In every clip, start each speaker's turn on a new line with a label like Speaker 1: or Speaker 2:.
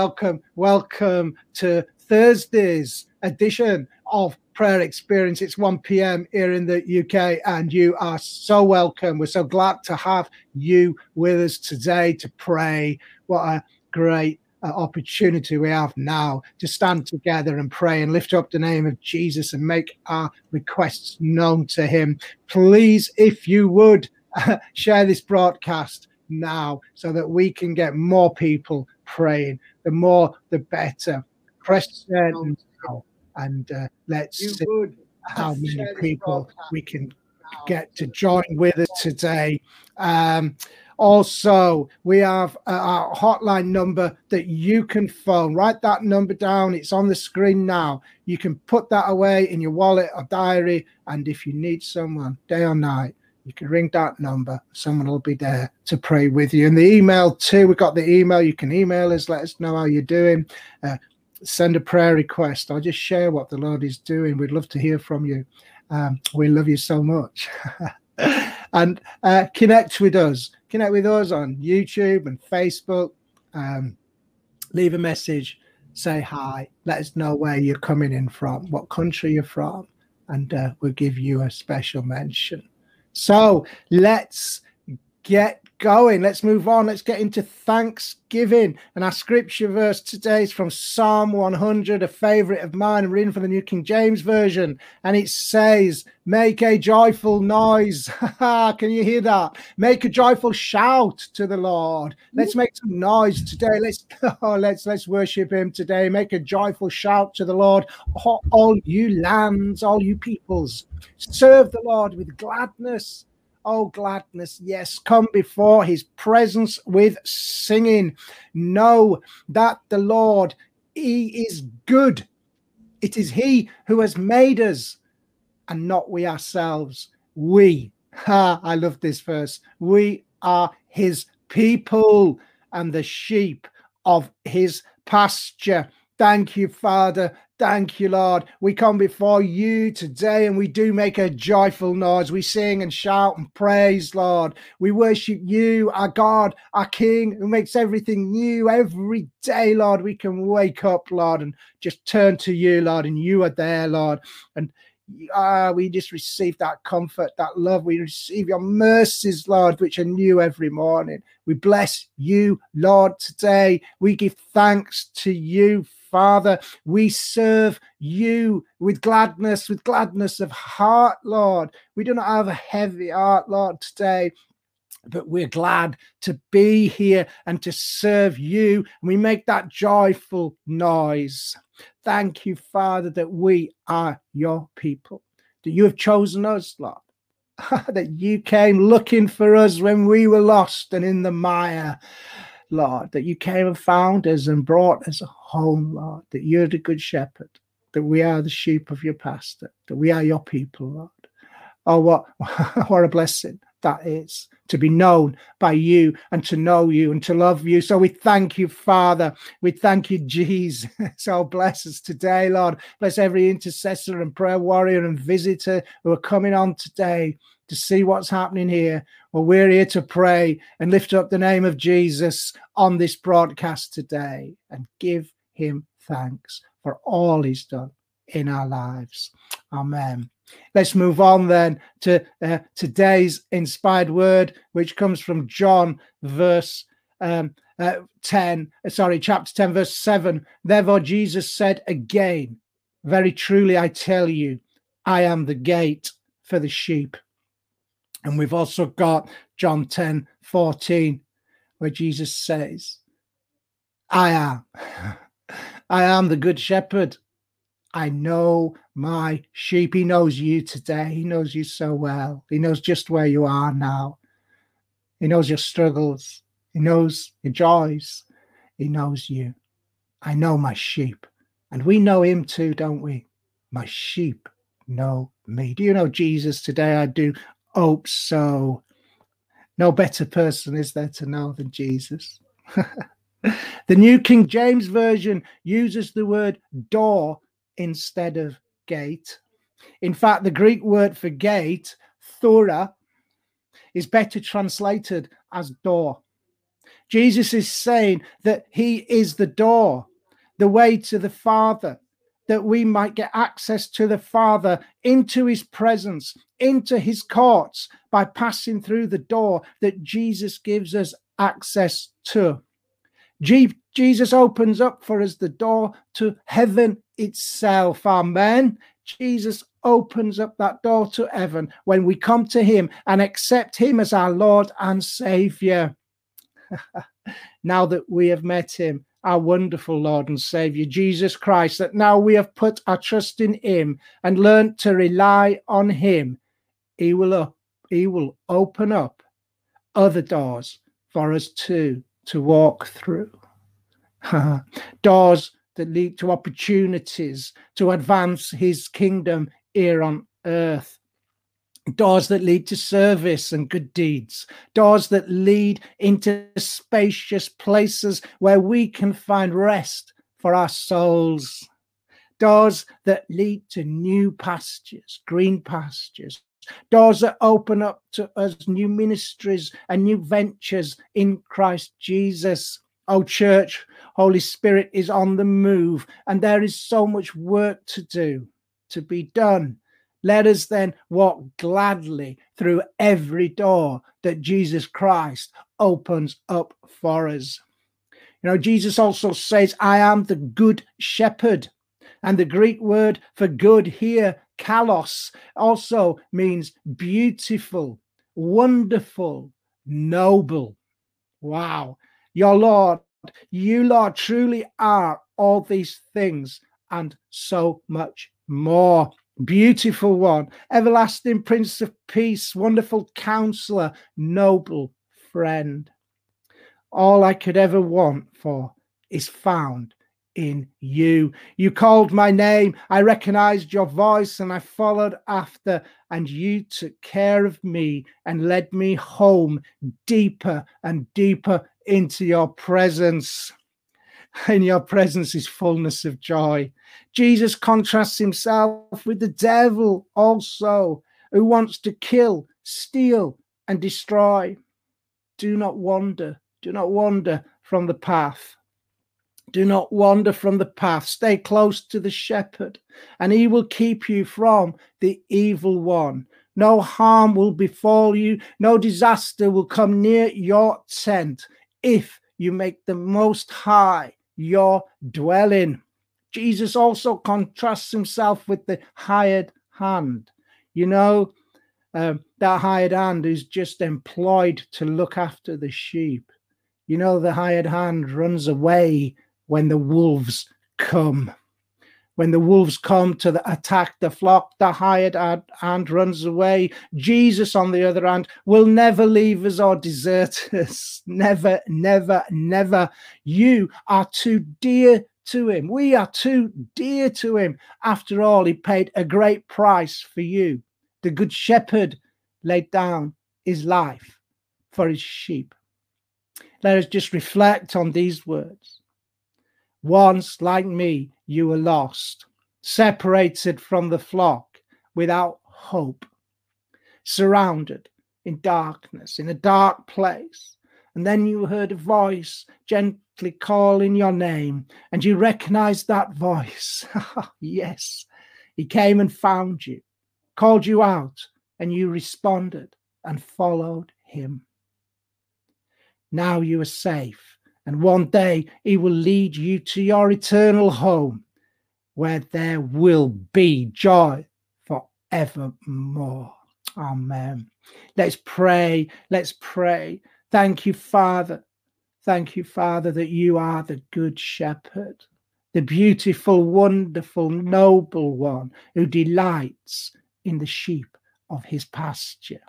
Speaker 1: Welcome, welcome to Thursday's edition of Prayer Experience. It's 1 p.m. here in the UK, and you are so welcome. We're so glad to have you with us today to pray. What a great uh, opportunity we have now to stand together and pray and lift up the name of Jesus and make our requests known to Him. Please, if you would, share this broadcast now so that we can get more people praying. The more, the better. Press send now and uh, let's see how many people we can get to join with us today. Um, also, we have uh, our hotline number that you can phone. Write that number down. It's on the screen now. You can put that away in your wallet or diary. And if you need someone day or night, you can ring that number. Someone will be there to pray with you. And the email too, we've got the email. You can email us, let us know how you're doing. Uh, send a prayer request or just share what the Lord is doing. We'd love to hear from you. Um, we love you so much. and uh, connect with us. Connect with us on YouTube and Facebook. Um, leave a message, say hi, let us know where you're coming in from, what country you're from, and uh, we'll give you a special mention. So let's get going. Let's move on. Let's get into Thanksgiving. And our scripture verse today is from Psalm 100, a favorite of mine. I'm reading from the New King James Version. And it says, Make a joyful noise. Can you hear that? Make a joyful shout to the Lord. Let's make some noise today. Let's oh, let's let's worship him today. Make a joyful shout to the Lord. All, all you lands, all you peoples, serve the Lord with gladness Oh, gladness, yes, come before his presence with singing. Know that the Lord, he is good. It is he who has made us and not we ourselves. We, ha, I love this verse. We are his people and the sheep of his pasture. Thank you, Father. Thank you, Lord. We come before you today and we do make a joyful noise. We sing and shout and praise, Lord. We worship you, our God, our King, who makes everything new every day, Lord. We can wake up, Lord, and just turn to you, Lord, and you are there, Lord. And ah, we just receive that comfort, that love. We receive your mercies, Lord, which are new every morning. We bless you, Lord, today. We give thanks to you, Father, we serve you with gladness, with gladness of heart, Lord. We do not have a heavy heart, Lord, today but we're glad to be here and to serve you. And we make that joyful noise. Thank you, Father, that we are your people, that you have chosen us, Lord, that you came looking for us when we were lost and in the mire. Lord, that you came and found us and brought us home, Lord, that you're the good shepherd, that we are the sheep of your pastor, that we are your people, Lord. Oh, what, what a blessing that is to be known by you and to know you and to love you. So we thank you, Father. We thank you, Jesus. So bless us today, Lord. Bless every intercessor and prayer warrior and visitor who are coming on today to see what's happening here. Well, we're here to pray and lift up the name of Jesus on this broadcast today and give him thanks for all he's done in our lives. Amen. Let's move on then to uh, today's inspired word, which comes from John, verse um, uh, 10, uh, sorry, chapter 10, verse 7. Therefore, Jesus said again, Very truly I tell you, I am the gate for the sheep. And we've also got John 10 14, where Jesus says, I am. I am the good shepherd. I know my sheep. He knows you today. He knows you so well. He knows just where you are now. He knows your struggles. He knows your joys. He knows you. I know my sheep. And we know him too, don't we? My sheep know me. Do you know Jesus today? I do hope so. No better person is there to know than Jesus. the New King James Version uses the word door instead of gate. In fact, the Greek word for gate, thora, is better translated as door. Jesus is saying that he is the door, the way to the Father, that we might get access to the Father into his presence, into his courts by passing through the door that Jesus gives us access to. Jesus opens up for us the door to heaven itself. Amen. Jesus opens up that door to heaven when we come to him and accept him as our Lord and Savior. now that we have met him, our wonderful Lord and Savior, Jesus Christ, that now we have put our trust in him and learned to rely on him, he will, up, he will open up other doors for us too to walk through. doors that lead to opportunities to advance his kingdom here on earth. Doors that lead to service and good deeds, doors that lead into spacious places where we can find rest for our souls, doors that lead to new pastures, green pastures, doors that open up to us new ministries and new ventures in Christ Jesus. Oh, church, Holy Spirit is on the move, and there is so much work to do, to be done. Let us then walk gladly through every door that Jesus Christ opens up for us. You know, Jesus also says, I am the good shepherd. And the Greek word for good here, kalos, also means beautiful, wonderful, noble. Wow. Your Lord, you, Lord, truly are all these things and so much more. Beautiful one, everlasting Prince of Peace, wonderful counselor, noble friend. All I could ever want for is found in you. You called my name, I recognized your voice, and I followed after, and you took care of me and led me home deeper and deeper into your presence. In your presence is fullness of joy. Jesus contrasts himself with the devil also, who wants to kill, steal, and destroy. Do not wander, do not wander from the path. Do not wander from the path. Stay close to the shepherd, and he will keep you from the evil one. No harm will befall you, no disaster will come near your tent if you make the most high your dwelling. Jesus also contrasts himself with the hired hand. You know, um, that hired hand is just employed to look after the sheep. You know, the hired hand runs away when the wolves come. When the wolves come to the, attack the flock, the hired hand runs away. Jesus, on the other hand, will never leave us or desert us. never, never, never. You are too dear to him. We are too dear to him. After all, he paid a great price for you. The good shepherd laid down his life for his sheep. Let us just reflect on these words. Once, like me, you were lost, separated from the flock, without hope, surrounded in darkness, in a dark place. And then you heard a voice gently calling your name, and you recognized that voice. yes, he came and found you, called you out, and you responded and followed him. Now you are safe and one day he will lead you to your eternal home where there will be joy forevermore. Amen. Let's pray. Let's pray. Thank you, Father. Thank you, Father, that you are the good shepherd, the beautiful, wonderful, noble one who delights in the sheep of his pasture.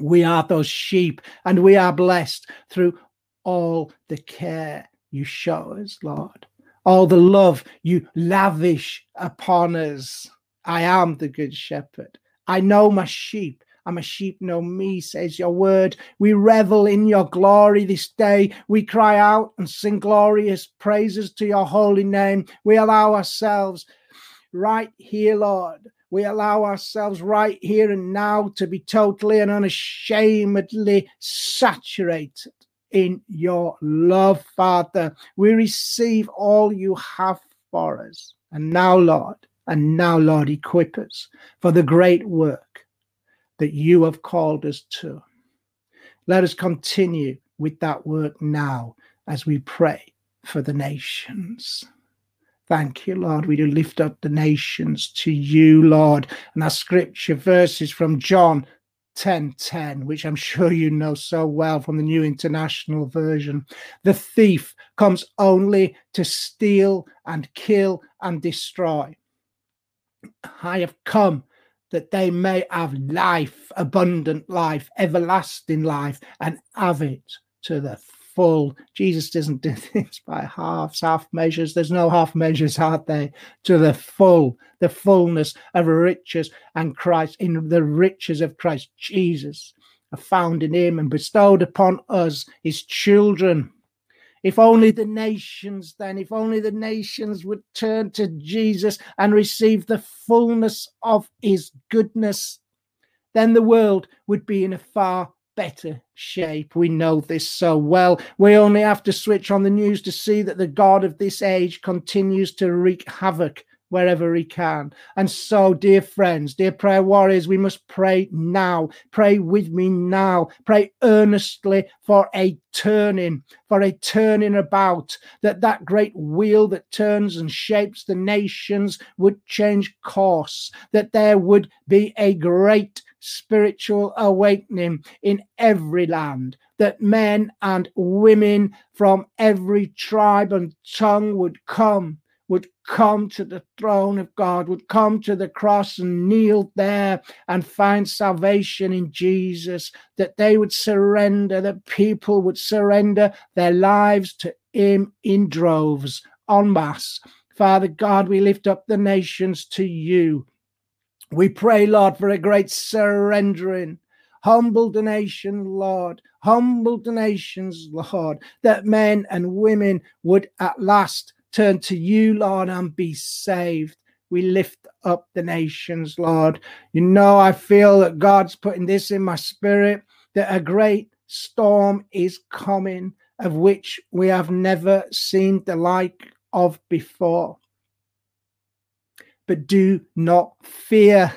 Speaker 1: We are those sheep and we are blessed through all the care you show us, Lord, all the love you lavish upon us. I am the good shepherd. I know my sheep. I'm a sheep know me, says your word. We revel in your glory this day. We cry out and sing glorious praises to your holy name. We allow ourselves right here, Lord. We allow ourselves right here and now to be totally and unashamedly saturated in your love, Father. We receive all you have for us. And now, Lord, and now, Lord, equip us for the great work that you have called us to. Let us continue with that work now as we pray for the nations. Thank you, Lord. We do lift up the nations to you, Lord. And our scripture verses from John 10 10, which I'm sure you know so well from the New International Version. The thief comes only to steal and kill and destroy. I have come that they may have life, abundant life, everlasting life, and have it to the full. Jesus doesn't do things by halves, half measures. There's no half measures, are there? To the full, the fullness of riches and Christ, in the riches of Christ Jesus are found in him and bestowed upon us, his children. If only the nations, then, if only the nations would turn to Jesus and receive the fullness of his goodness, then the world would be in a far better shape. We know this so well. We only have to switch on the news to see that the God of this age continues to wreak havoc wherever he can. And so, dear friends, dear prayer warriors, we must pray now. Pray with me now. Pray earnestly for a turning, for a turning about, that that great wheel that turns and shapes the nations would change course, that there would be a great spiritual awakening in every land, that men and women from every tribe and tongue would come, would come to the throne of God, would come to the cross and kneel there and find salvation in Jesus, that they would surrender, that people would surrender their lives to Him in droves, en masse. Father God, we lift up the nations to you. We pray, Lord, for a great surrendering. Humble the nation, Lord. Humble the nations, Lord, that men and women would at last turn to you, Lord, and be saved. We lift up the nations, Lord. You know, I feel that God's putting this in my spirit that a great storm is coming, of which we have never seen the like of before but do not fear.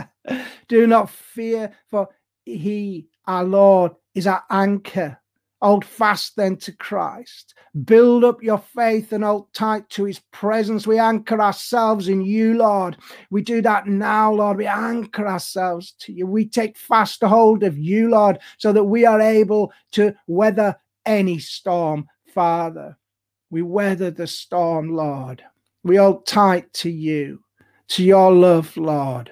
Speaker 1: do not fear, for he, our Lord, is our anchor. Hold fast then to Christ. Build up your faith and hold tight to his presence. We anchor ourselves in you, Lord. We do that now, Lord. We anchor ourselves to you. We take fast hold of you, Lord, so that we are able to weather any storm, Father. We weather the storm, Lord. We hold tight to you, to your love, Lord.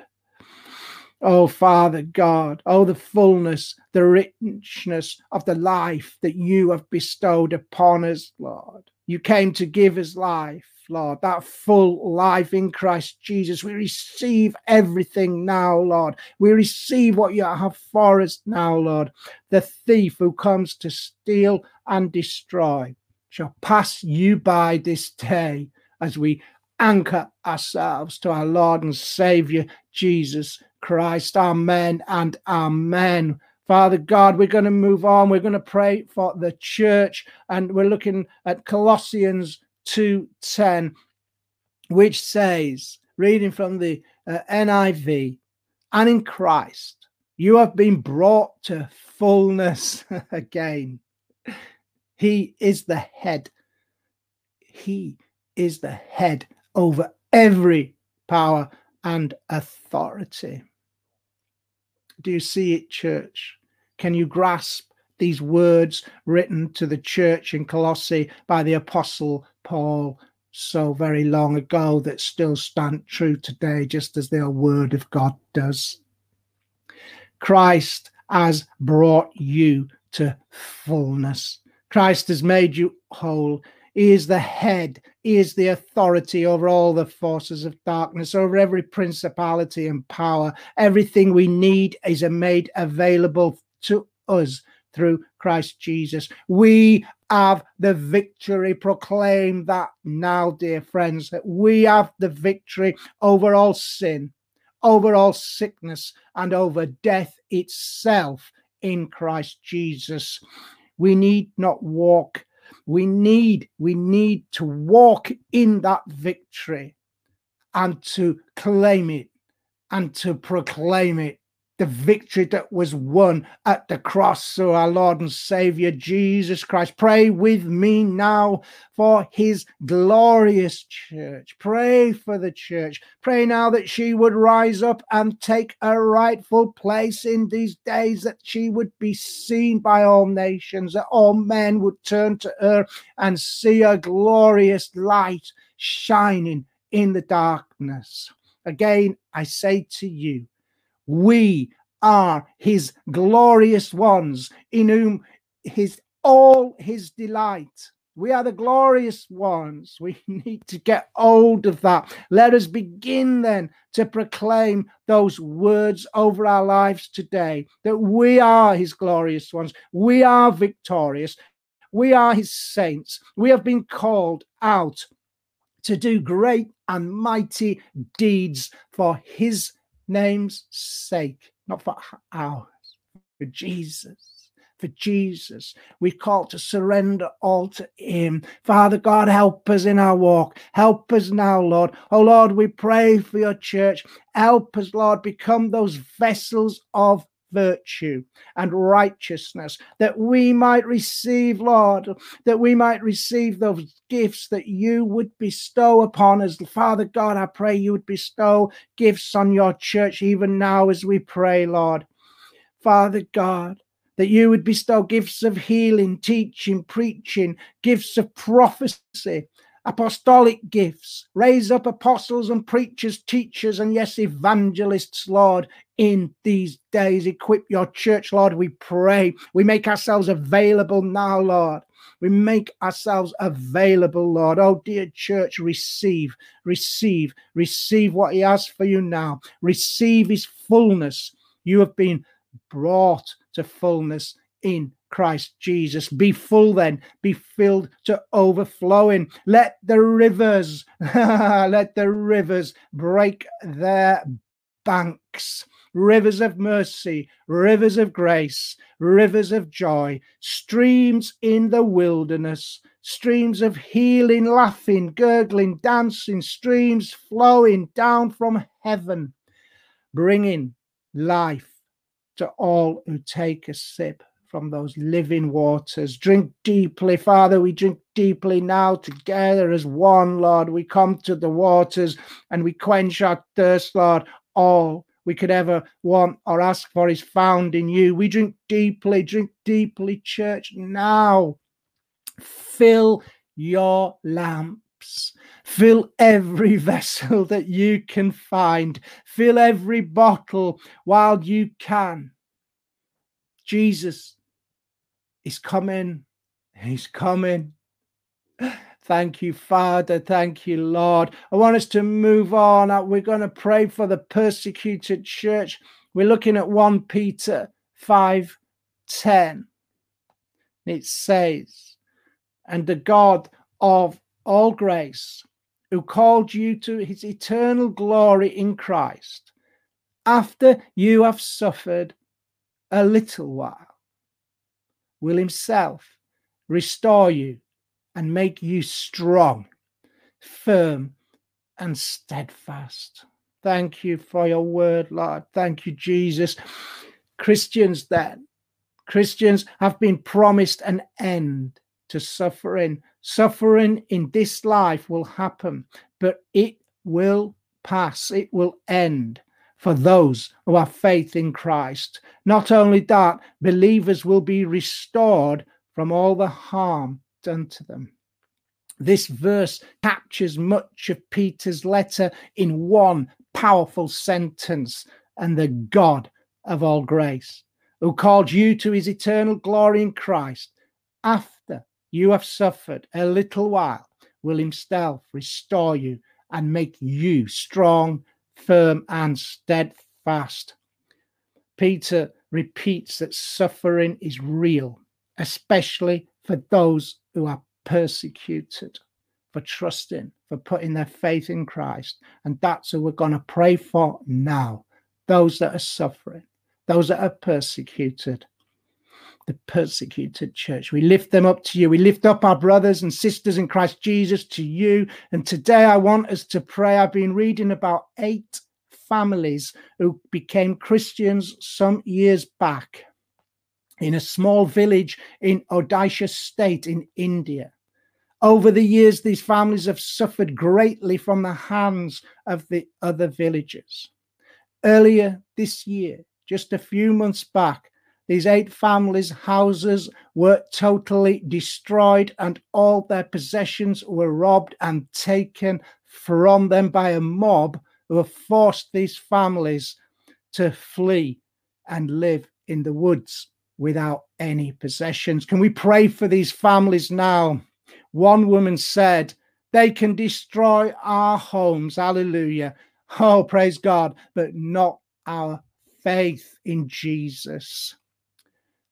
Speaker 1: Oh, Father God, oh, the fullness, the richness of the life that you have bestowed upon us, Lord. You came to give us life, Lord, that full life in Christ Jesus. We receive everything now, Lord. We receive what you have for us now, Lord. The thief who comes to steal and destroy shall pass you by this day as we anchor ourselves to our Lord and Savior Jesus Christ. Amen and amen. Father God, we're going to move on. We're going to pray for the church, and we're looking at Colossians 2:10, which says, reading from the uh, NIV, and in Christ you have been brought to fullness again. He is the head. He is the head over every power and authority. Do you see it, church? Can you grasp these words written to the church in Colossae by the Apostle Paul so very long ago that still stand true today, just as the Word of God does? Christ has brought you to fullness. Christ has made you whole. He is the head, He is the authority over all the forces of darkness, over every principality and power. Everything we need is made available to us through Christ Jesus. We have the victory. Proclaim that now, dear friends, that we have the victory over all sin, over all sickness, and over death itself in Christ Jesus. We need not walk. We need, we need to walk in that victory and to claim it and to proclaim it the victory that was won at the cross through our Lord and Savior Jesus Christ. Pray with me now for his glorious church. Pray for the church. Pray now that she would rise up and take a rightful place in these days, that she would be seen by all nations, that all men would turn to her and see a glorious light shining in the darkness. Again, I say to you, we are his glorious ones, in whom his all his delight. We are the glorious ones. We need to get hold of that. Let us begin then to proclaim those words over our lives today that we are his glorious ones. We are victorious. We are his saints. We have been called out to do great and mighty deeds for his name's sake, not for ours, for Jesus. For Jesus, we call to surrender all to Him. Father God, help us in our walk. Help us now, Lord. Oh Lord, we pray for your church. Help us, Lord, become those vessels of virtue and righteousness, that we might receive, Lord, that we might receive those gifts that you would bestow upon us. Father God, I pray you would bestow gifts on your church even now as we pray, Lord. Father God, that you would bestow gifts of healing, teaching, preaching, gifts of prophecy, apostolic gifts, raise up apostles and preachers, teachers, and yes, evangelists, Lord, in these days. Equip your church, Lord, we pray. We make ourselves available now, Lord. We make ourselves available, Lord. Oh, dear church, receive, receive, receive what He has for you now. Receive His fullness. You have been brought to fullness in Christ Jesus. Be full then, be filled to overflowing. Let the rivers, let the rivers break their banks. Rivers of mercy, rivers of grace, rivers of joy, streams in the wilderness, streams of healing, laughing, gurgling, dancing, streams flowing down from heaven, bringing life to all who take a sip from those living waters. Drink deeply, Father. We drink deeply now together as one, Lord. We come to the waters and we quench our thirst, Lord. All we could ever want or ask for is found in you. We drink deeply, drink deeply, church, now. Fill your lamps. Fill every vessel that you can find. Fill every bottle while you can. Jesus He's coming. He's coming. Thank you, Father. Thank you, Lord. I want us to move on. Uh, we're going to pray for the persecuted church. We're looking at 1 Peter 5 10. It says, And the God of all grace, who called you to his eternal glory in Christ, after you have suffered a little while will himself restore you and make you strong, firm, and steadfast. Thank you for your word, Lord. Thank you, Jesus. Christians, then, Christians have been promised an end to suffering. Suffering in this life will happen, but it will pass, it will end for those who have faith in Christ. Not only that, believers will be restored from all the harm done to them. This verse captures much of Peter's letter in one powerful sentence and the God of all grace, who called you to his eternal glory in Christ, after you have suffered a little while, will himself restore you and make you strong firm and steadfast. Peter repeats that suffering is real, especially for those who are persecuted for trusting, for putting their faith in Christ. And that's who we're going to pray for now those that are suffering, those that are persecuted. The persecuted church. We lift them up to you. We lift up our brothers and sisters in Christ Jesus to you. And today I want us to pray. I've been reading about eight families who became Christians some years back in a small village in Odisha state in India. Over the years, these families have suffered greatly from the hands of the other villagers. Earlier this year, just a few months back, these eight families' houses were totally destroyed and all their possessions were robbed and taken from them by a mob who forced these families to flee and live in the woods without any possessions. Can we pray for these families now? One woman said, They can destroy our homes. Hallelujah. Oh, praise God, but not our faith in Jesus.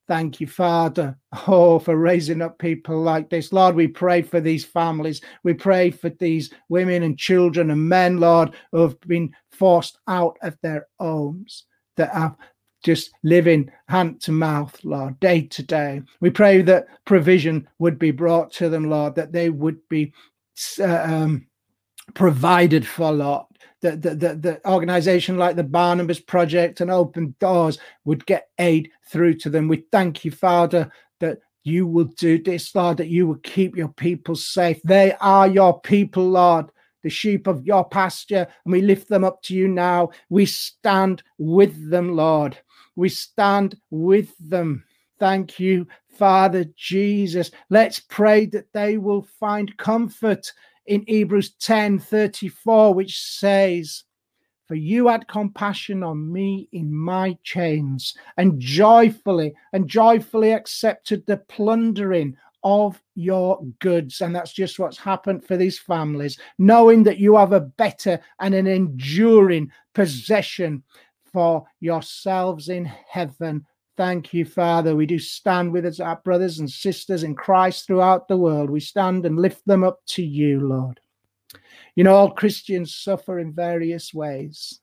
Speaker 1: Thank you, Father, oh, for raising up people like this. Lord, we pray for these families. We pray for these women and children and men, Lord, who have been forced out of their homes, that are just living hand to mouth, Lord, day to day. We pray that provision would be brought to them, Lord, that they would be um, provided for, Lord. That the, the, the organization like the Barnabas Project and Open Doors would get aid through to them. We thank you, Father, that you will do this, Lord, that you will keep your people safe. They are your people, Lord the sheep of your pasture, and we lift them up to you now. We stand with them, Lord. We stand with them. Thank you, Father Jesus. Let's pray that they will find comfort in Hebrews 10 34, which says, For you had compassion on me in my chains, and joyfully and joyfully accepted the plundering of your goods. And that's just what's happened for these families, knowing that you have a better and an enduring possession for yourselves in heaven. Thank you, Father. We do stand with us, our brothers and sisters in Christ throughout the world. We stand and lift them up to you, Lord. You know, all Christians suffer in various ways.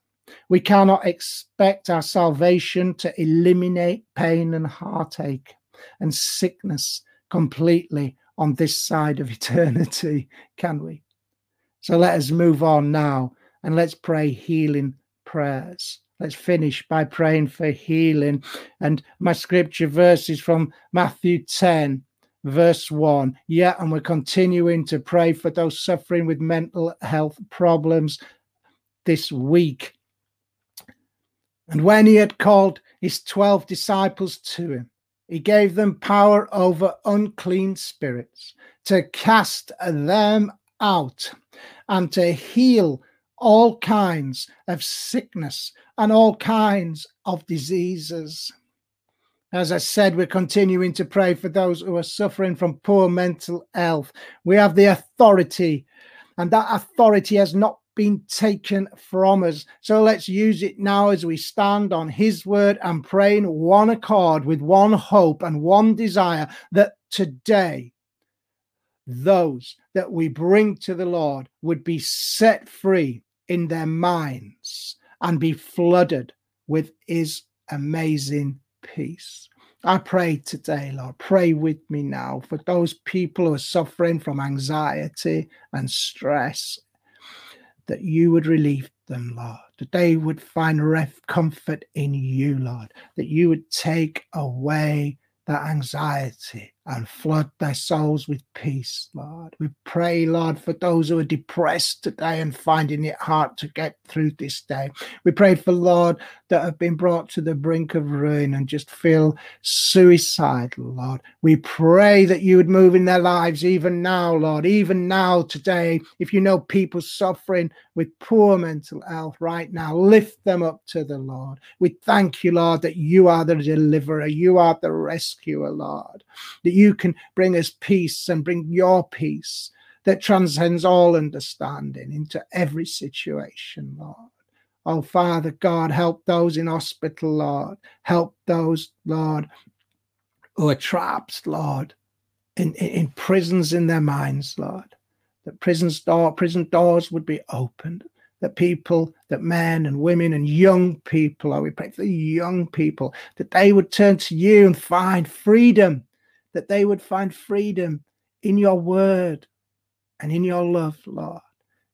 Speaker 1: We cannot expect our salvation to eliminate pain and heartache and sickness completely on this side of eternity, can we? So let us move on now and let's pray healing prayers. Let's finish by praying for healing. And my scripture verse is from Matthew 10, verse 1. Yeah, and we're continuing to pray for those suffering with mental health problems this week. And when he had called his 12 disciples to him, he gave them power over unclean spirits to cast them out and to heal all kinds of sickness and all kinds of diseases. As I said, we're continuing to pray for those who are suffering from poor mental health. We have the authority, and that authority has not been taken from us. So let's use it now as we stand on His word and pray in one accord with one hope and one desire that today those that we bring to the Lord would be set free in their minds and be flooded with his amazing peace. I pray today, Lord, pray with me now for those people who are suffering from anxiety and stress, that you would relieve them, Lord, that they would find ref- comfort in you, Lord, that you would take away that anxiety and flood their souls with peace, Lord. We pray, Lord, for those who are depressed today and finding it hard to get through this day. We pray for, Lord, that have been brought to the brink of ruin and just feel suicidal, Lord. We pray that you would move in their lives even now, Lord, even now today. If you know people suffering with poor mental health right now, lift them up to the Lord. We thank you, Lord, that you are the deliverer, you are the rescuer, Lord that you can bring us peace and bring your peace that transcends all understanding into every situation, Lord. Oh, Father God, help those in hospital, Lord. Help those, Lord, who are trapped, Lord, in, in, in prisons in their minds, Lord. That prison's door, prison doors would be opened, that people, that men and women and young people, Lord, we pray for the young people, that they would turn to you and find freedom, that they would find freedom in your word and in your love, Lord.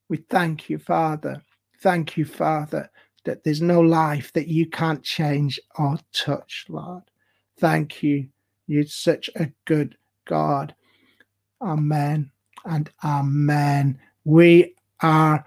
Speaker 1: We thank you, Father. Thank you, Father, that there's no life that you can't change or touch, Lord. Thank you. You're such a good God. Amen and amen. We are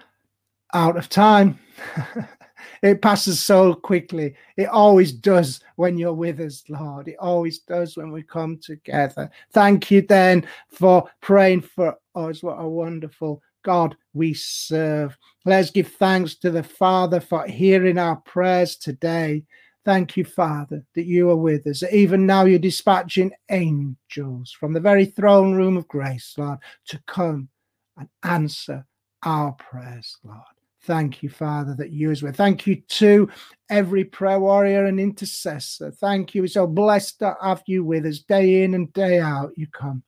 Speaker 1: out of time. it passes so quickly. It always does when you're with us, Lord. It always does when we come together. Thank you then for praying for us. What a wonderful God we serve. Let's give thanks to the Father for hearing our prayers today. Thank you, Father, that you are with us. Even now, you're dispatching angels from the very throne room of grace, Lord, to come and answer our prayers, Lord. Thank you, Father, that you as well. Thank you to every prayer warrior and intercessor. Thank you. We're so blessed to have you with us day in and day out. You come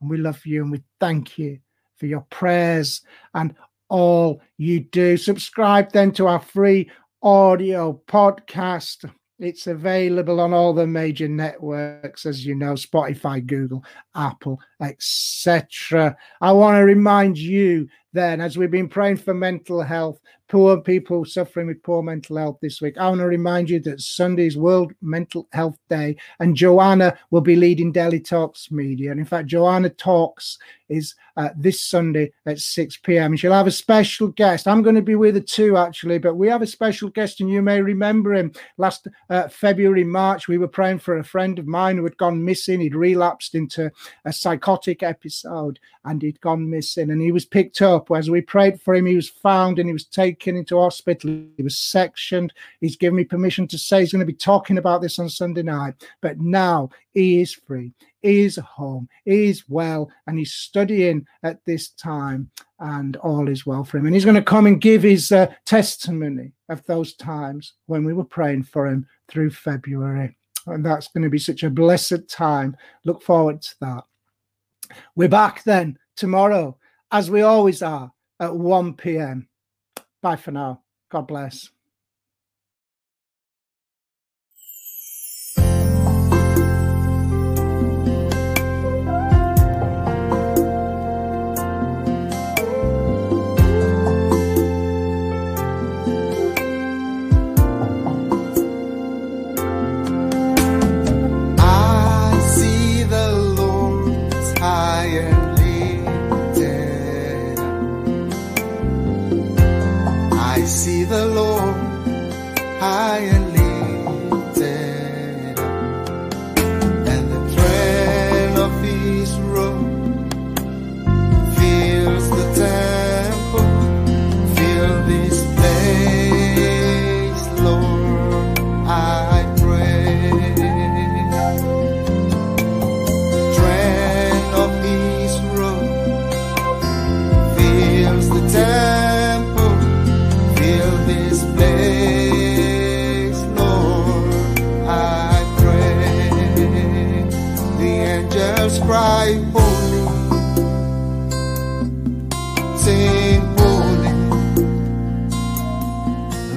Speaker 1: and we love you and we thank you for your prayers and all you do. Subscribe then to our free audio podcast. It's available on all the major networks, as you know Spotify, Google, Apple, etc. I want to remind you then, as we've been praying for mental health, poor people suffering with poor mental health this week, I want to remind you that Sunday's World Mental Health Day, and Joanna will be leading Daily Talks Media. And in fact, Joanna Talks is uh, this Sunday at 6 p.m. She'll have a special guest. I'm going to be with her too, actually, but we have a special guest, and you may remember him last uh, February, March. We were praying for a friend of mine who had gone missing. He'd relapsed into a psychotic episode and he'd gone missing, and he was picked up. As we prayed for him, he was found and he was taken into hospital. He was sectioned. He's given me permission to say he's going to be talking about this on Sunday night, but now he is free He is home, He is well, and he's studying at this time, and all is well for him. And he's going to come and give his uh, testimony of those times when we were praying for him through February. And that's going to be such a blessed time. Look forward to that. We're back then tomorrow, as we always are, at 1 p.m. Bye for now. God bless.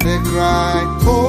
Speaker 1: They cry. Oh,